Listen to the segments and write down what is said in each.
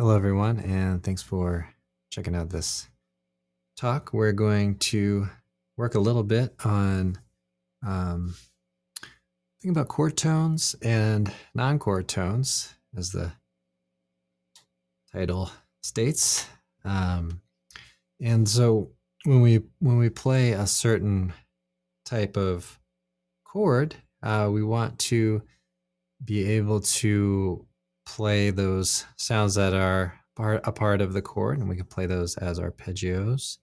Hello, everyone, and thanks for checking out this talk. We're going to work a little bit on um, thinking about chord tones and non-chord tones, as the title states. Um, and so, when we when we play a certain type of chord, uh, we want to be able to play those sounds that are part, a part of the chord, and we can play those as arpeggios.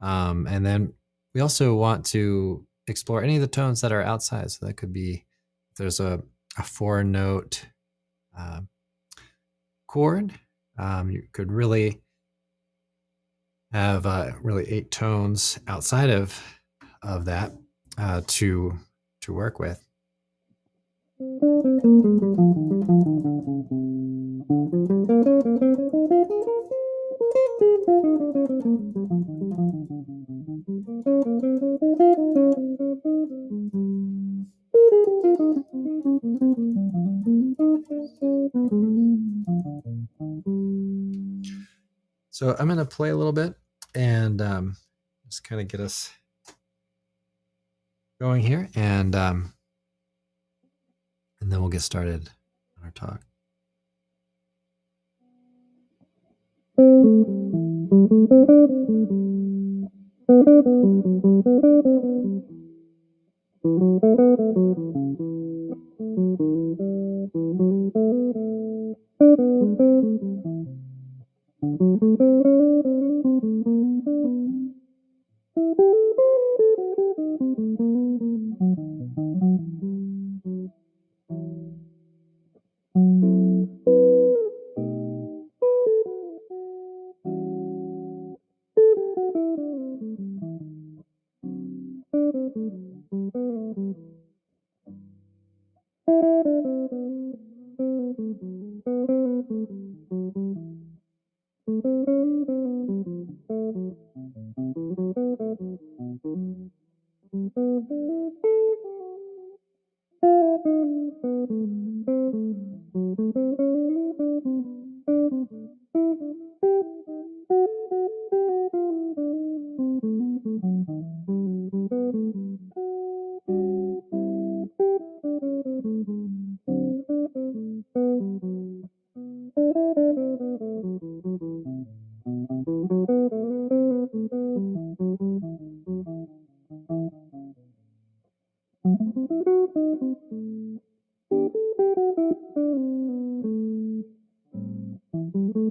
Um, and then we also want to explore any of the tones that are outside. So that could be if there's a, a four note uh, chord, um, you could really have uh, really eight tones outside of of that uh, to to work with. So I'm going to play a little bit and um, just kind of get us going here, and um, and then we'll get started on our talk.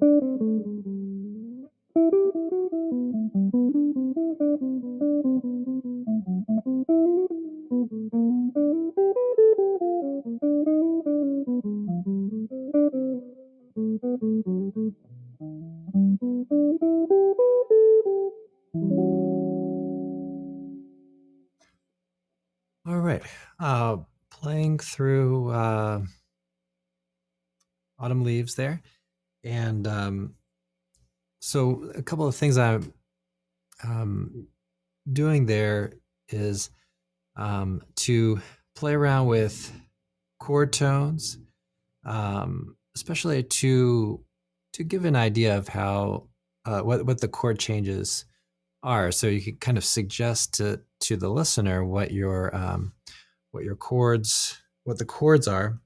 All right. Uh, playing through uh, Autumn Leaves there. And um, so, a couple of things I'm um, doing there is um, to play around with chord tones, um, especially to to give an idea of how uh, what what the chord changes are. So you can kind of suggest to to the listener what your um, what your chords what the chords are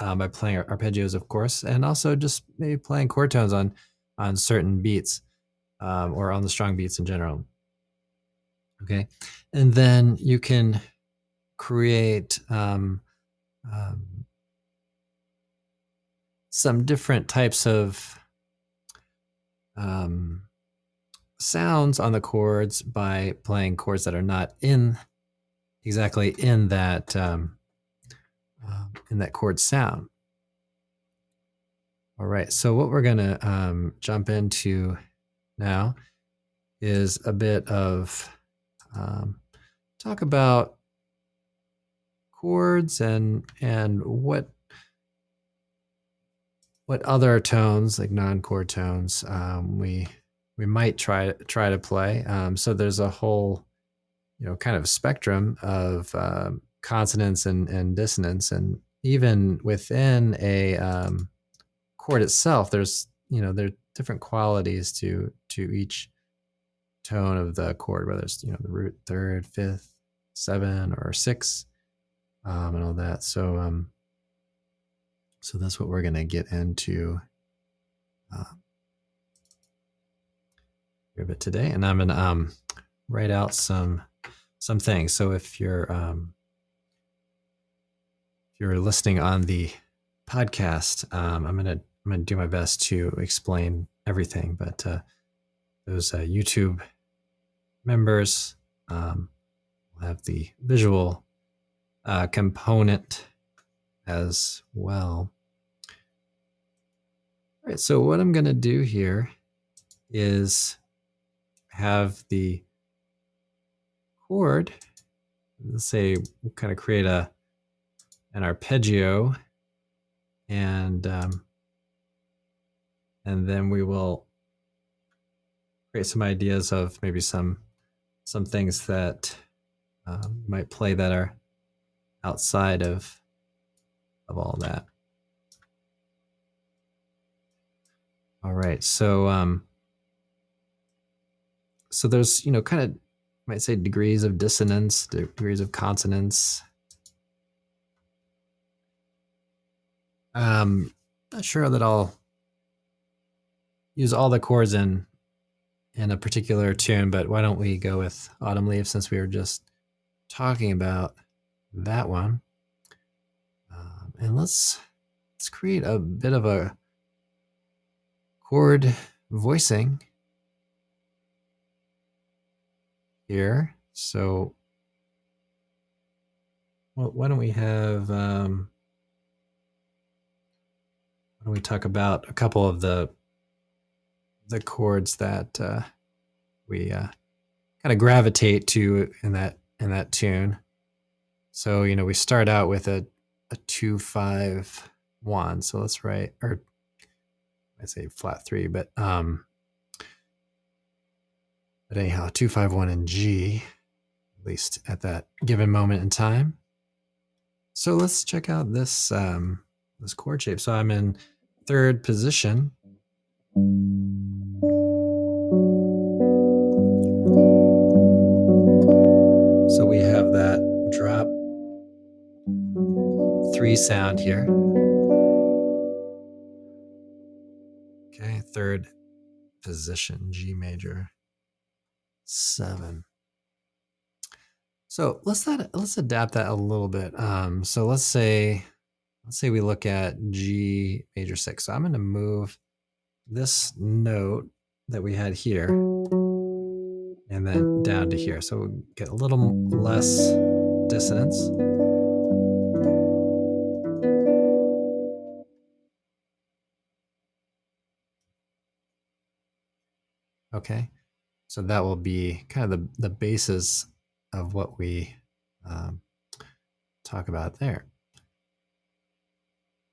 um, by playing arpeggios, of course, and also just maybe playing chord tones on on certain beats um, or on the strong beats in general. Okay, and then you can create um, um, some different types of um, sounds on the chords by playing chords that are not in exactly in that um, uh, in that chord sound. All right, so what we're gonna um, jump into now is a bit of um, talk about chords and and what what other tones like non-chord tones um, we we might try try to play. Um, so there's a whole, you know, kind of spectrum of um, consonance and, and dissonance, and even within a um, chord itself, there's you know there are different qualities to to each tone of the chord, whether it's you know the root third, fifth, seven, or six, um, and all that. So um, so that's what we're gonna get into uh, a bit today, and I'm gonna um, write out some some things. So if you're um, you're listening on the podcast, um, I'm gonna I'm gonna do my best to explain everything, but uh, those uh, YouTube members um, will have the visual uh, component as well. All right, so what I'm to do here is have the chord, let's say kind of create a an arpeggio and um, and then we will create some ideas of maybe some some things that um, might play that are outside of of all that. All right, so um, so there's you know kind of might say degrees of dissonance, degrees of consonance. Um, not sure that I'll use all the chords in in a particular tune, but why don't we go with Autumn Leaf since we were just talking about that one? Um, and let's let's create a bit of a chord voicing here. So, well, why don't we have? Um, don't we talk about a couple of the the chords that uh, we uh, kind of gravitate to in that in that tune. So you know we start out with a a two five one. So let's write or I say flat three, but um, but anyhow, two five one in G, at least at that given moment in time. So let's check out this um, this chord shape. So I'm in third position so we have that drop three sound here. Okay, third position, G major, seven. So let's that let's adapt that a little bit. Um, so let's say let's say we look at G major six. So I'm going to move this note that we had here and then down to here. So we get a little less dissonance. Okay, so that will be kind of the, the basis of what we um, talk about there.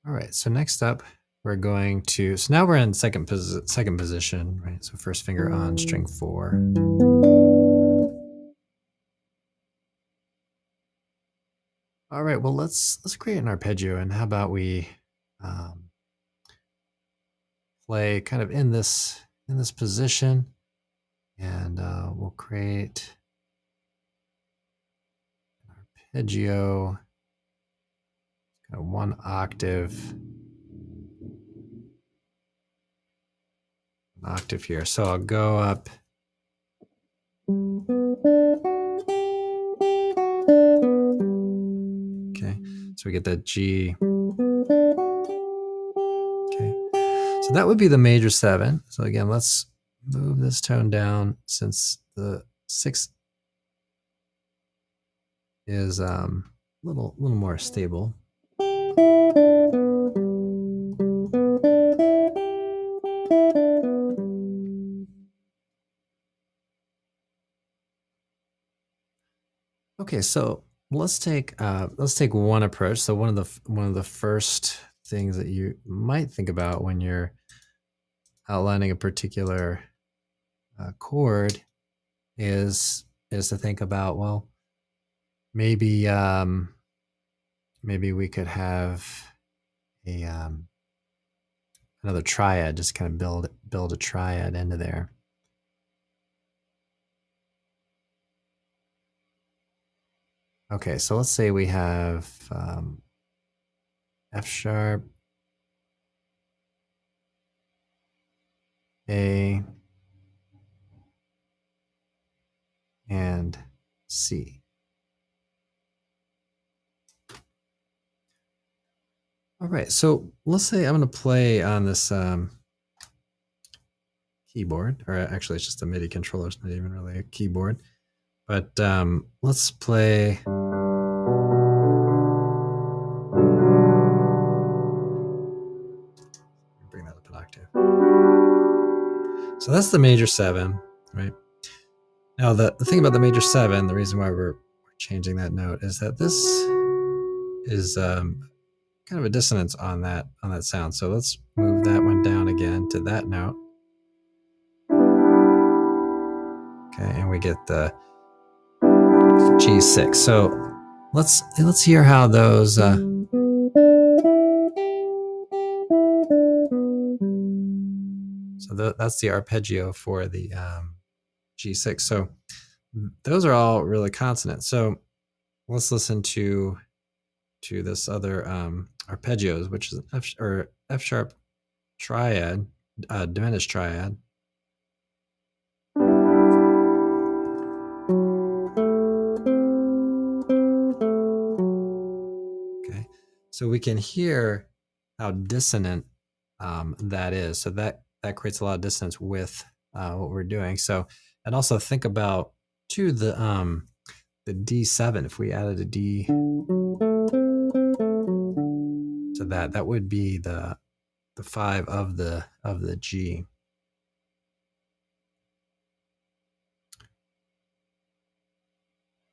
All right, so next up, we're going to, so now we're in second, posi- second position, right? So first finger on string four. All right, well, let's, let's create an arpeggio and how about we um, play kind of in this, in this position and uh, we'll create an arpeggio, one octave octave here. So I'll go up. Okay, so we get that G. Okay, so that would be the major seven. So again, let's move this tone down since the sixth is um, a little, little more stable. Okay, so let's take uh, let's take one approach. So one of the one of the first things that you might think about when you're outlining a particular uh, chord is is to think about well maybe um, maybe we could have a um, another triad, just kind of build build a triad into there. Okay, so let's say we have um, F sharp, A, and C. All right, so let's say I'm going to play on this um, keyboard, or actually it's just a MIDI controller, it's not even really a keyboard. But um, let's play. Bring that up an octave. So that's the major seven, right? Now, the, the thing about the major seven, the reason why we're, changing that note is that this is um, kind of a dissonance on that on that sound. So let's move that one down again to that note. Okay, and we get the G6. So let's let's hear how those. Uh, so th- that's the arpeggio for the um, G6. So those are all really consonant. So let's listen to to this other um, arpeggios, which is an F or F sharp triad, uh, diminished triad. So we can hear how dissonant um, that is. So that that creates a lot of dissonance with uh, what we're doing. So and also think about too the um the D7. If we added a D to that, that would be the the five of the of the G.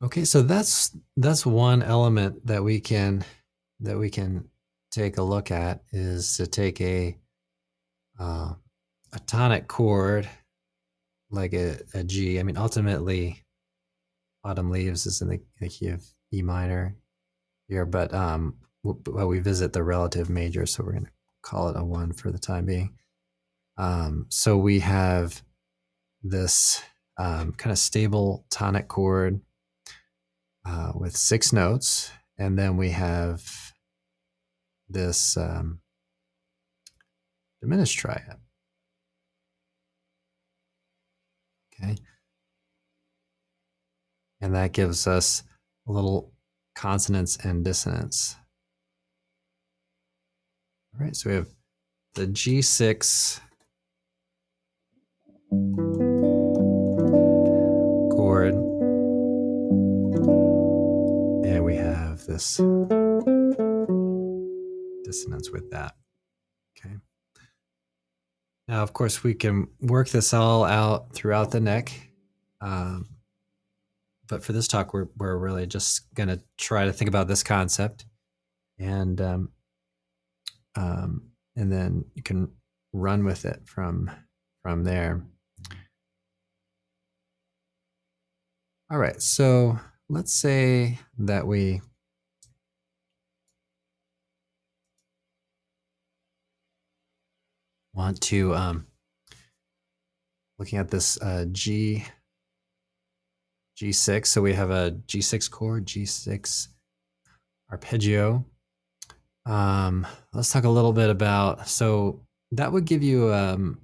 Okay, so that's that's one element that we can that we can take a look at is to take a uh, a tonic chord like a, a G. I mean, ultimately, autumn leaves is in the, the key of E minor here, but um, well, we visit the relative major, so we're going to call it a one for the time being. Um, so we have this um, kind of stable tonic chord uh, with six notes, and then we have this um, diminished triad. Okay. And that gives us a little consonance and dissonance. All right, so we have the G6 chord, and we have this dissonance with that. Okay. Now, of course, we can work this all out throughout the neck. Um, but for this talk, we're, we're really just going to try to think about this concept. And um, um, and then you can run with it from from there. All right, so let's say that we want to um, looking at this uh, G G6. So we have a G6 chord, G6 arpeggio, um, let's talk a little bit about so that would give you um,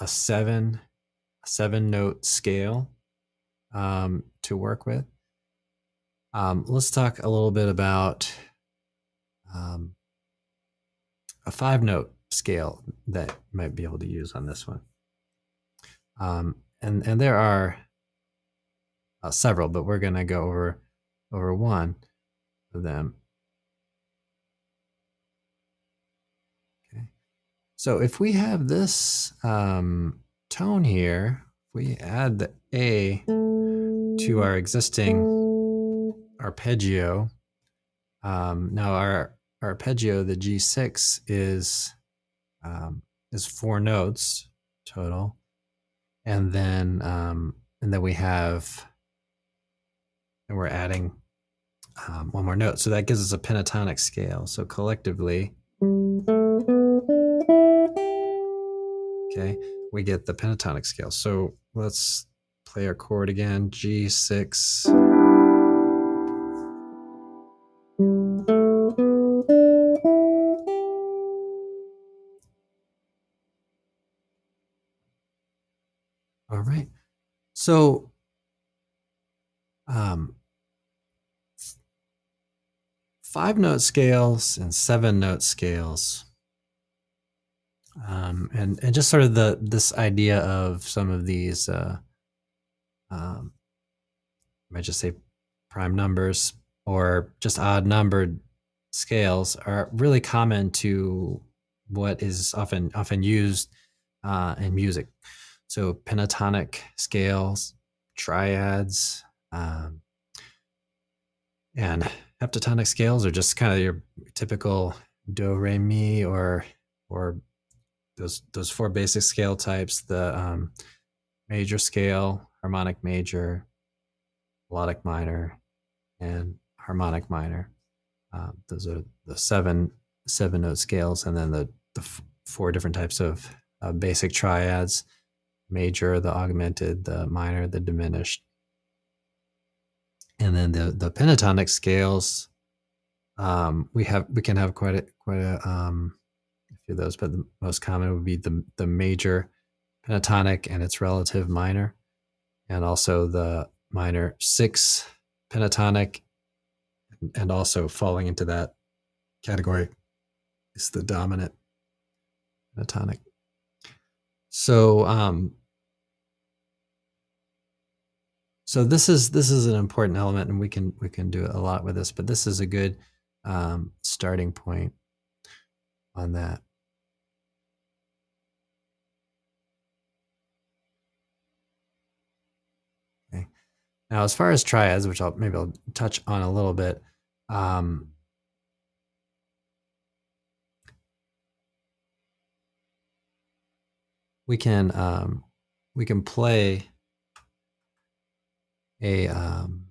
a seven a seven note scale um, to work with. Um, let's talk a little bit about um, a five note scale that might be able to use on this one. Um, and and there are uh, several, but we're to go over over one of them. Okay, So if we have this um, tone here, we add the A to our existing arpeggio. Um, now our arpeggio, the G6, is um, is four notes total, and then um, and then we have and we're adding um, one more note, so that gives us a pentatonic scale. So collectively. okay, we get the pentatonic scale. So let's play our chord again, G6. All right. So um, five note scales and seven note scales. Um, and and just sort of the this idea of some of these uh, um, I might just say prime numbers or just odd numbered scales are really common to what is often often used uh, in music. So pentatonic scales, triads, um, and heptatonic scales are just kind of your typical do re mi or or those those four basic scale types the um, major scale harmonic major melodic minor and harmonic minor. Uh, those are the seven seven note scales and then the the f- four different types of uh, basic triads major the augmented the minor the diminished and then the the pentatonic scales um, we have we can have quite a quite a um, a few of those, but the most common would be the the major pentatonic and its relative minor, and also the minor six pentatonic, and also falling into that category is the dominant pentatonic. So um, so this is this is an important element and we can we can do a lot with this but this is a good um, starting point on that. Now as far as triads which i'll maybe i'll touch on a little bit um, we can um, we can play a um,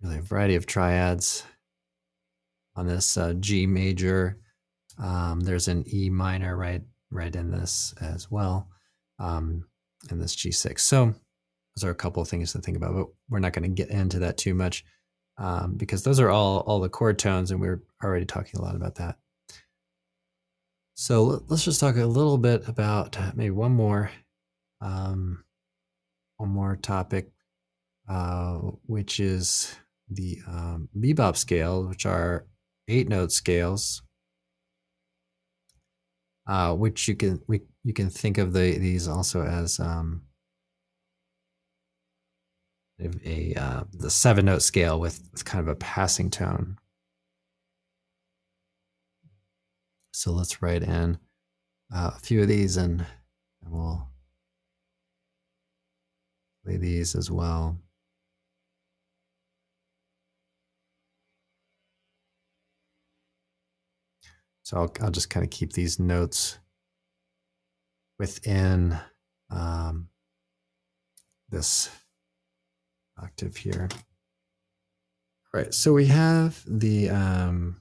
really a variety of triads on this uh, G major. Um, there's an E minor right right in this as well, um, in this G6. So those are a couple of things to think about, but we're not going to get into that too much um, because those are all all the chord tones, and we are already talking a lot about that. So let's just talk a little bit about maybe one more um, one more topic uh, which is the um, bebop scale, which are eight note scales, uh, which you can we you can think of the these also as um, a uh, the seven note scale with, with kind of a passing tone. So let's write in uh, a few of these and, and we'll play these as well. So I'll, I'll just kind of keep these notes within um, this octave here. All right, so we have the um,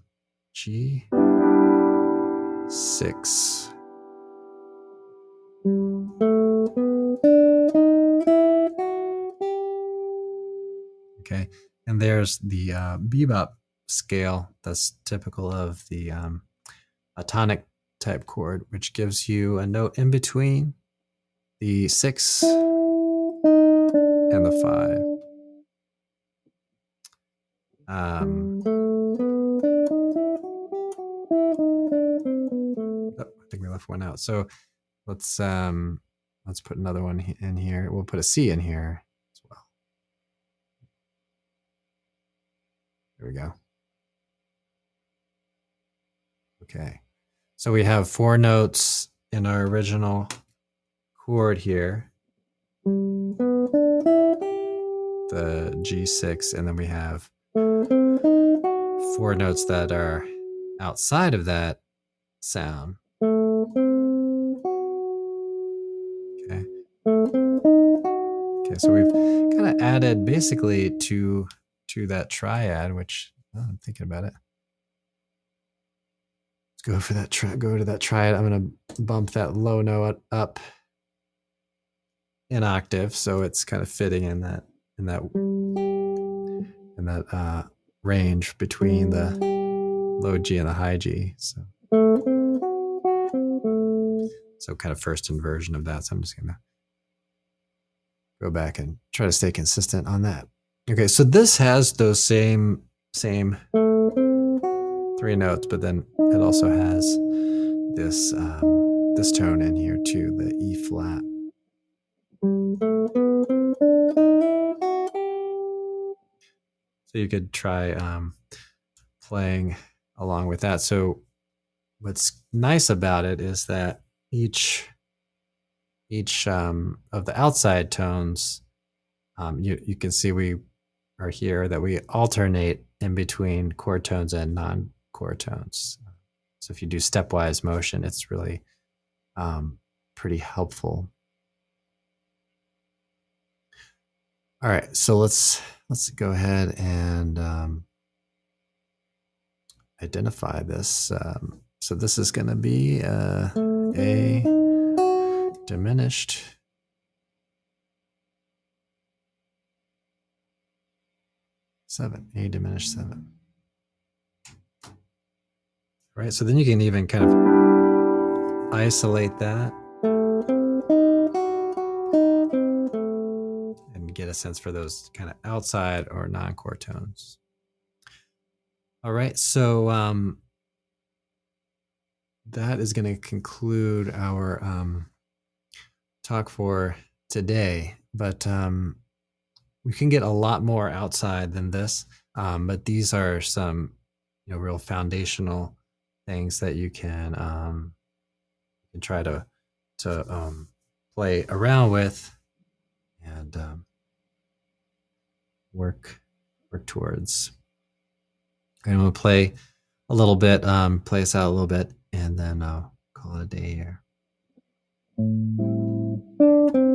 G6. Okay, and there's the uh, bebop scale that's typical of the um, a tonic type chord, which gives you a note in between the six and the five. Um, I think we left one out. So let's um, let's put another one in here. We'll put a C in here as well. There we go. Okay. So we have four notes in our original chord here. The G6, and then we have four notes that are outside of that sound. Okay, so we've kind of added basically to to that triad, which oh, I'm thinking about it let's go for that. Try, go to that triad. I'm to bump that low note up in octave, so it's kind of fitting in that in that in that uh, range between the low G and the high G. So so kind of first inversion of that. So I'm just gonna go back and try to stay consistent on that. Okay, so this has those same same three notes, but then it also has this um, this tone in here too, the E flat. So you could try um, playing along with that. So what's nice about it is that each each um, of the outside tones, um, you you can see we are here that we alternate in between chord tones and non-chord tones. So if you do stepwise motion, it's really um, pretty helpful. All right, so let's let's go ahead and um, identify this. Um, so this is going to be uh, a diminished seven, A diminished seven. Right, so then you can even kind of isolate that and get a sense for those kind of outside or non-chord tones. All right, so um, that is going to conclude our um, talk for today. But um, we can get a lot more outside than this. Um, but these are some, you know, real foundational things that you can um, you can try to to um, play around with and um, work work towards. I'm gonna play a little bit, um, play us out a little bit, and then I'll call it a day here. All right,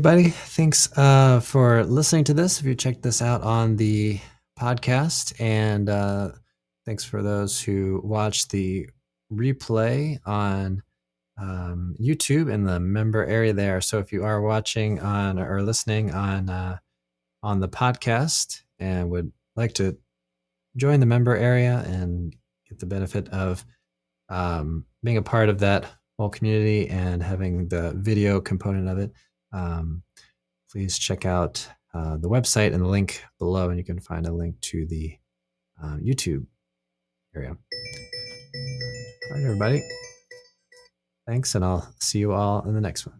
everybody. Thanks uh, for listening to this. If you checked this out on the podcast, and uh, thanks for those who watched the replay on um, YouTube in the member area there. So if you are watching on or listening on uh, on the podcast and would like to join the member area and get the benefit of um, being a part of that whole community and having the video component of it um, please check out uh, the website and the link below, and you can find a link to the uh, YouTube area. All right, everybody. Thanks, and I'll see you all in the next one.